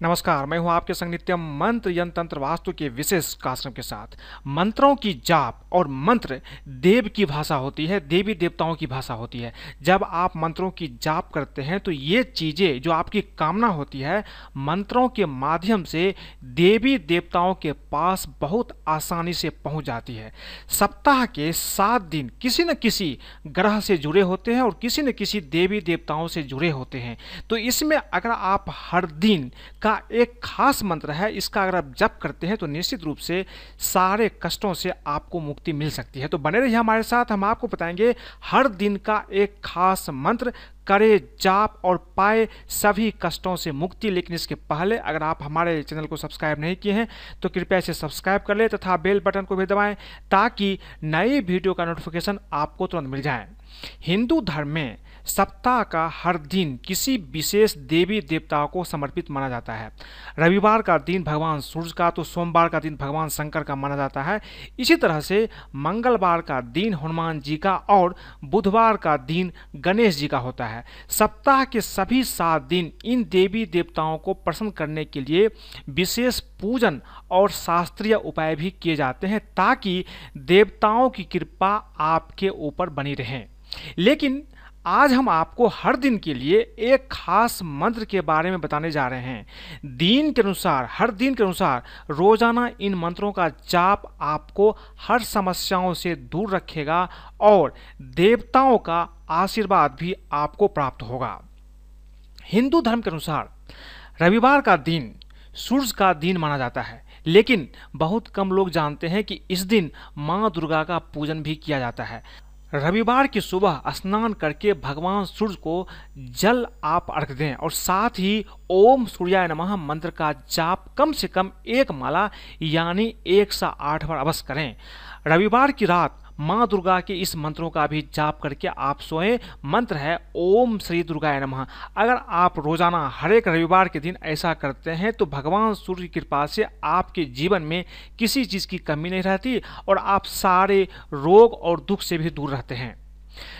नमस्कार, मैं हूँ आपके संग नित्यम मंत्र यंत्र वास्तु के विशेष कार्यक्रम के साथ। मंत्रों की जाप और मंत्र देव की भाषा होती है, देवी देवताओं की भाषा होती है। जब आप मंत्रों की जाप करते हैं तो ये चीज़ें जो आपकी कामना होती है, मंत्रों के माध्यम से देवी देवताओं के पास बहुत आसानी से पहुँच जाती है। सप्ताह के सात दिन किसी न किसी ग्रह से जुड़े होते हैं और किसी न किसी देवी देवताओं से जुड़े होते हैं। तो इसमें अगर आप हर दिन का एक खास मंत्र है, इसका अगर आप जप करते हैं तो निश्चित रूप से सारे कष्टों से आपको मुक्ति मिल सकती है। तो बने रहिए हमारे साथ, हम आपको बताएँगे, हर दिन का एक खास मंत्र, करे, जाप और पाए सभी कष्टों से मुक्ति। लेकिन इसके पहले अगर आप हमारे चैनल को सब्सक्राइब नहीं किए हैं तो कृपया इसे सब्सक्राइब कर ले तथा बेल बटन को भी दबाएँ ताकि नई वीडियो का नोटिफिकेशन आपको तुरंत मिल जाए। हिंदू धर्म में सप्ताह का हर दिन किसी विशेष देवी देवताओं को समर्पित माना जाता है। रविवार का दिन भगवान सूर्य का तो सोमवार का दिन भगवान शंकर का माना जाता है। इसी तरह से मंगलवार का दिन हनुमान जी का और बुधवार का दिन गणेश जी का होता है। सप्ताह के सभी सात दिन इन देवी देवताओं को प्रसन्न करने के लिए विशेष पूजन और शास्त्रीय उपाय भी किए जाते हैं ताकि देवताओं की कृपा आपके ऊपर बनी रहें। लेकिन आज हम आपको हर दिन के लिए एक खास मंत्र के बारे में बताने जा रहे हैं। दिन के अनुसार, हर दिन के अनुसार रोज़ाना इन मंत्रों का जाप आपको हर समस्याओं से दूर रखेगा और देवताओं का आशीर्वाद भी आपको प्राप्त होगा। हिंदू धर्म के अनुसार रविवार का दिन सूर्य का दिन माना जाता है, लेकिन बहुत कम लोग जानते हैं कि इस दिन माँ दुर्गा का पूजन भी किया जाता है। रविवार की सुबह स्नान करके भगवान सूर्य को जल आप अर्घ दें और साथ ही ओम सूर्याय नमः मंत्र का जाप कम से कम एक माला, यानी एक सा आठ बार अवश्य करें। रविवार की रात माँ दुर्गा के इस मंत्रों का भी जाप करके आप सोएँ। मंत्र है, ओम श्री दुर्गाय नमः। अगर आप रोज़ाना हर एक रविवार के दिन ऐसा करते हैं तो भगवान सूर्य की कृपा से आपके जीवन में किसी चीज़ की कमी नहीं रहती और आप सारे रोग और दुख से भी दूर रहते हैं।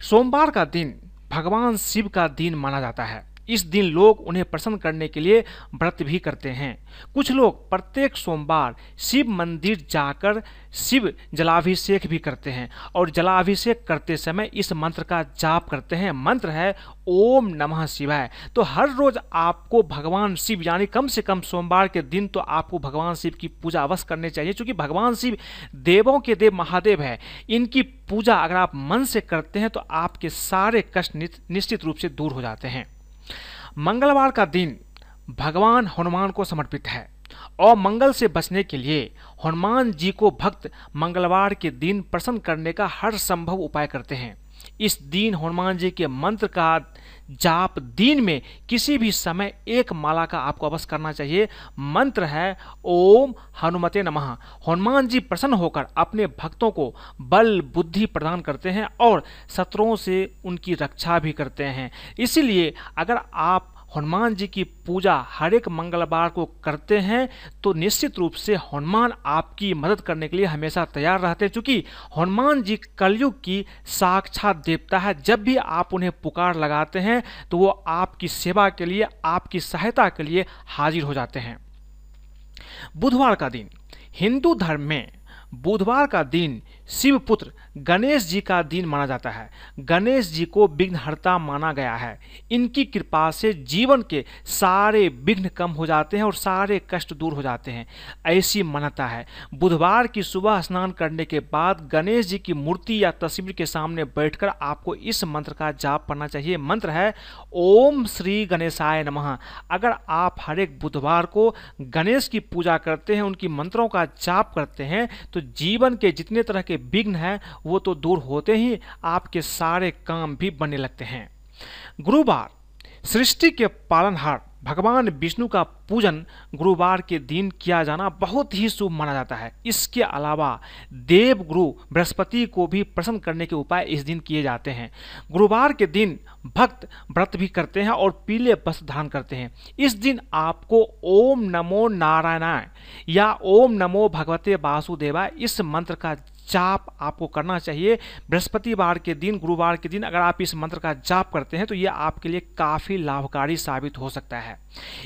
सोमवार का दिन भगवान शिव का दिन माना जाता है। इस दिन लोग उन्हें प्रसन्न करने के लिए व्रत भी करते हैं। कुछ लोग प्रत्येक सोमवार शिव मंदिर जाकर शिव जलाभिषेक भी करते हैं और जलाभिषेक करते समय इस मंत्र का जाप करते हैं। मंत्र है, ओम नमः शिवाय। तो हर रोज आपको भगवान शिव, यानी कम से कम सोमवार के दिन तो आपको भगवान शिव की पूजा अवश्य करनी चाहिए, क्योंकि भगवान शिव देवों के देव महादेव है। इनकी पूजा अगर आप मन से करते हैं तो आपके सारे कष्ट निश्चित रूप से दूर हो जाते हैं। मंगलवार का दिन भगवान हनुमान को समर्पित है। और मंगल से बचने के लिए हनुमान जी को भक्त मंगलवार के दिन प्रसन्न करने का हर संभव उपाय करते हैं। इस दिन हनुमान जी के मंत्र का जाप दिन में किसी भी समय एक माला का आपको अवश्य करना चाहिए। मंत्र है, ओम हनुमते नमः। हनुमान जी प्रसन्न होकर अपने भक्तों को बल, बुद्धि प्रदान करते हैं और शत्रुओं से उनकी रक्षा भी करते हैं। इसीलिए अगर आप हनुमान जी की पूजा हर एक मंगलवार को करते हैं तो निश्चित रूप से हनुमान आपकी मदद करने के लिए हमेशा तैयार रहते हैं। क्योंकि हनुमान जी कलयुग की साक्षात देवता है, जब भी आप उन्हें पुकार लगाते हैं तो वो आपकी सेवा के लिए, आपकी सहायता के लिए हाजिर हो जाते हैं। बुधवार का दिन, हिंदू धर्म में बुधवार का दिन शिवपुत्र गणेश जी का दिन माना जाता है। गणेश जी को विघ्नहर्ता माना गया है। इनकी कृपा से जीवन के सारे विघ्न कम हो जाते हैं और सारे कष्ट दूर हो जाते हैं। ऐसी मान्यता है। बुधवार की सुबह स्नान करने के बाद गणेश जी की मूर्ति या तस्वीर के सामने बैठकर आपको इस मंत्र का जाप करना चाहिए। मंत्र है, ओम श्री गणेशाय नमः। अगर आप हर एक बुधवार को गणेश की पूजा करते हैं, उनकी मंत्रों का जाप करते हैं तो जीवन के जितने तरह के विघ्न हैं, वो तो दूर होते ही आपके सारे काम भी बनने लगते हैं। गुरुवार, सृष्टि के पालनहार, भगवान विष्णु का पूजन गुरुवार के दिन किया जाना बहुत ही शुभ माना जाता है। इसके अलावा देव गुरु बृहस्पति को भी प्रसन्न करने के उपाय इस दिन किए जाते हैं। गुरुवार के दिन भक्त व्रत भी करते हैं और पीले वस्त्र धारण करते हैं। इस दिन आपको ओम नमो नारायणाय या ओम नमो भगवते वासुदेवा इस मंत्र का जाप आपको करना चाहिए। बृहस्पतिवार के दिन, गुरुवार के दिन अगर आप इस मंत्र का जाप करते हैं तो ये आपके लिए काफ़ी लाभकारी साबित हो सकता है।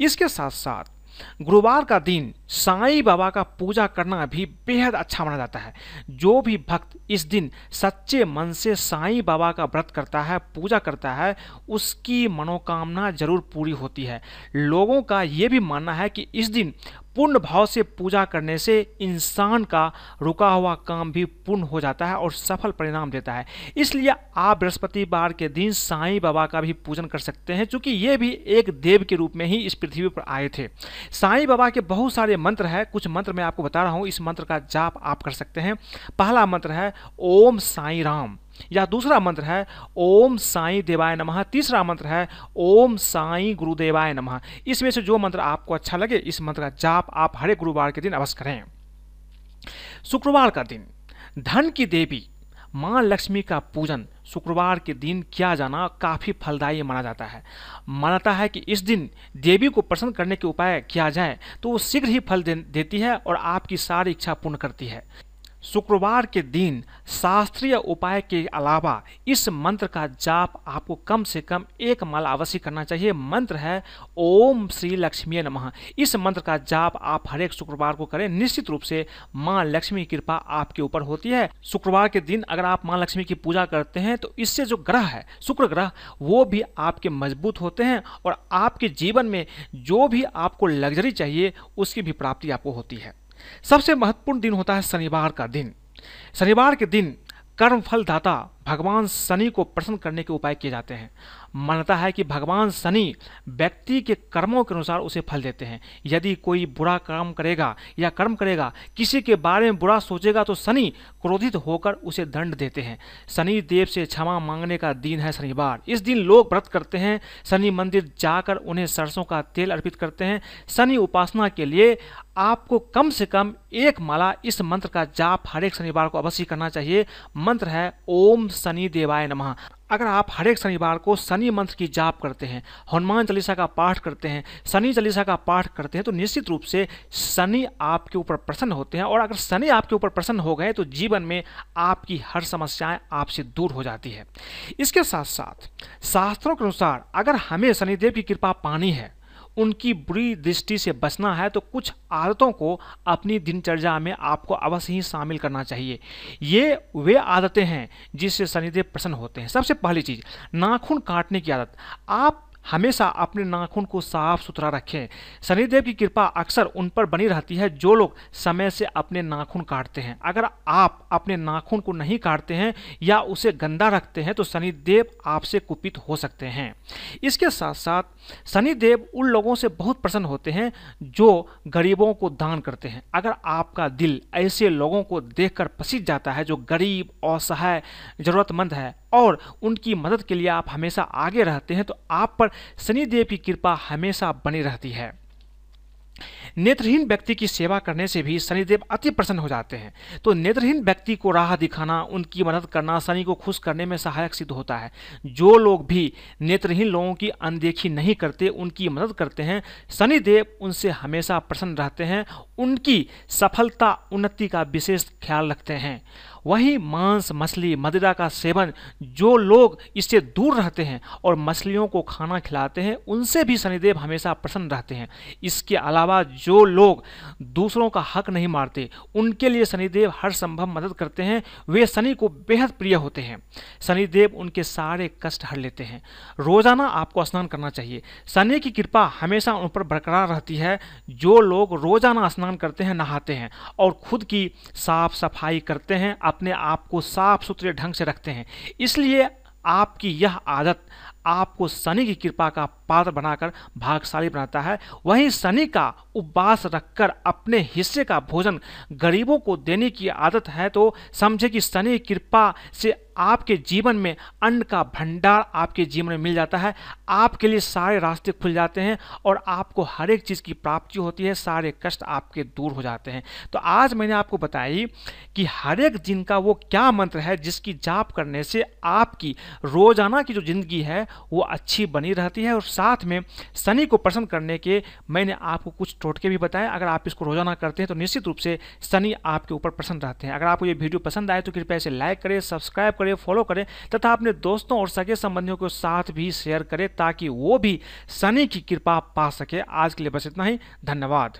इसके साथ साथ गुरुवार का दिन, साईं बाबा का पूजा करना भी बेहद अच्छा माना जाता है। जो भी भक्त इस दिन सच्चे मन से साईं बाबा का व्रत करता है, पूजा करता है, उसकी मनोकामना ज़रूर पूरी होती है। लोगों का ये भी मानना है कि इस दिन पूर्ण भाव से पूजा करने से इंसान का रुका हुआ काम भी पूर्ण हो जाता है और सफल परिणाम देता है। इसलिए आप बृहस्पतिवार के दिन साईं बाबा का भी पूजन कर सकते हैं क्योंकि ये भी एक देव के रूप में ही इस पृथ्वी पर आए थे। साईं बाबा के बहुत सारे मंत्र हैं, कुछ मंत्र मैं आपको बता रहा हूँ, इस मंत्र का जाप आप कर सकते हैं। पहला मंत्र है, ओम साई राम। या दूसरा मंत्र है ओम साई देवाय नमः। तीसरा मंत्र है ओम साई गुरुदेवाय नमः। इसमें से जो मंत्र आपको अच्छा लगे इस मंत्र का जाप आप हरे गुरुवार के दिन अवश्य करें। शुक्रवार का दिन धन की देवी माँ लक्ष्मी का पूजन शुक्रवार के दिन किया जाना काफ़ी फलदायी माना जाता है। मानता है कि इस दिन देवी को प्रसन्न करने के उपाय किया जाए तो वो शीघ्र ही फल दे, देती है और आपकी सारी इच्छा पूर्ण करती है। शुक्रवार के दिन शास्त्रीय उपाय के अलावा इस मंत्र का जाप आपको कम से कम एक माला अवश्य करना चाहिए। मंत्र है, ओम श्री लक्ष्मी नमः। इस मंत्र का जाप आप हर एक शुक्रवार को करें। निश्चित रूप से माँ लक्ष्मी की कृपा आपके ऊपर होती है। शुक्रवार के दिन अगर आप माँ लक्ष्मी की पूजा करते हैं तो इससे जो ग्रह है, शुक्र ग्रह, वो भी आपके मज़बूत होते हैं और आपके जीवन में जो भी आपको लग्जरी चाहिए, उसकी भी प्राप्ति आपको होती है। सबसे महत्वपूर्ण दिन होता है शनिवार का दिन। शनिवार के दिन कर्म फल दाता भगवान शनि को प्रसन्न करने के उपाय किए जाते हैं। मानता है कि भगवान शनि व्यक्ति के कर्मों के अनुसार उसे फल देते हैं। यदि कोई बुरा काम करेगा या कर्म करेगा, किसी के बारे में बुरा सोचेगा तो शनि क्रोधित होकर उसे दंड देते हैं। शनि देव से क्षमा मांगने का दिन है शनिवार। इस दिन लोग व्रत करते हैं। शनि मंदिर जाकर उन्हें सरसों का तेल अर्पित करते हैं। शनि उपासना के लिए आपको कम से कम एक माला इस मंत्र का जाप हर एक शनिवार को अवश्य करना चाहिए। मंत्र है, ओम शनि देवाय नमः। अगर आप हर एक शनिवार को शनि मंत्र की जाप करते हैं, हनुमान चालीसा का पाठ करते हैं, शनि चालीसा का पाठ करते हैं तो निश्चित रूप से शनि आपके ऊपर प्रसन्न होते हैं और अगर शनि आपके ऊपर प्रसन्न हो गए तो जीवन में आपकी हर समस्याएँ आपसे दूर हो जाती है। इसके साथ साथ शास्त्रों के अनुसार अगर हमें शनिदेव की कृपा पानी है उनकी बुरी दृष्टि से बचना है तो कुछ आदतों को अपनी दिनचर्या में आपको अवश्य ही शामिल करना चाहिए। ये वे आदतें हैं जिससे शनिदेव प्रसन्न होते हैं। सबसे पहली चीज़, नाखून काटने की आदत। आप हमेशा अपने नाखून को साफ़ सुथरा रखें। शनिदेव की कृपा अक्सर उन पर बनी रहती है जो लोग समय से अपने नाखून काटते हैं। अगर आप अपने नाखून को नहीं काटते हैं या उसे गंदा रखते हैं तो शनिदेव आपसे कुपित हो सकते हैं। इसके साथ साथ शनिदेव उन लोगों से बहुत प्रसन्न होते हैं जो गरीबों को दान करते हैं। अगर आपका दिल ऐसे लोगों को देखकर पसीज जाता है जो गरीब, असहाय, ज़रूरतमंद है और उनकी मदद के लिए आप हमेशा आगे रहते हैं तो आप पर शनिदेव की कृपा हमेशा बनी रहती है। नेत्रहीन व्यक्ति की सेवा करने से भी शनिदेव अति प्रसन्न हो जाते हैं। तो नेत्रहीन व्यक्ति को राह दिखाना, उनकी मदद करना, शनि को खुश करने में सहायक सिद्ध होता है। जो लोग भी नेत्रहीन लोगों की अनदेखी नहीं करते, उनकी मदद करते हैं, शनिदेव उनसे हमेशा प्रसन्न रहते हैं, उनकी सफलता, उन्नति का विशेष ख्याल रखते हैं। वही मांस, मछली, मदिरा का सेवन जो लोग इससे दूर रहते हैं और मछलियों को खाना खिलाते हैं, उनसे भी शनिदेव हमेशा प्रसन्न रहते हैं। इसके अलावा जो लोग दूसरों का हक नहीं मारते, उनके लिए शनिदेव हर संभव मदद करते हैं। वे शनि को बेहद प्रिय होते हैं। शनिदेव उनके सारे कष्ट हर लेते हैं। रोज़ाना आपको स्नान करना चाहिए। शनि की कृपा हमेशा उन पर बरकरार रहती है। जो लोग रोज़ाना स्नान करते हैं, नहाते हैं और खुद की साफ़ सफ़ाई करते हैं अपने आप को साफ़ सुथरे ढंग से रखते हैं। इसलिए आपकी यह आदत आपको शनि की कृपा का पात्र बनाकर भागशाली बनाता है। वहीं शनि का उपवास रखकर अपने हिस्से का भोजन गरीबों को देने की आदत है तो समझे कि शनि कृपा से आपके जीवन में अन्न का भंडार आपके जीवन में मिल जाता है। आपके लिए सारे रास्ते खुल जाते हैं और आपको हर एक चीज़ की प्राप्ति होती है, सारे कष्ट आपके दूर हो जाते हैं। तो आज मैंने आपको बताई कि हर एक दिन का वो क्या मंत्र है जिसकी जाप करने से आपकी रोज़ाना की जो ज़िंदगी है वो अच्छी बनी रहती है और साथ में शनि को प्रसन्न करने के मैंने आपको कुछ टोटके भी बताए। अगर आप इसको रोज़ाना करते हैं तो निश्चित रूप से शनि आपके ऊपर प्रसन्न रहते हैं। अगर आपको ये वीडियो पसंद आए तो कृपया इसे लाइक करें, सब्सक्राइब करें, फॉलो करें तथा अपने दोस्तों और सगे संबंधियों के साथ भी शेयर करें ताकि वो भी शनि की कृपा पा सके। आज के लिए बस इतना ही। धन्यवाद।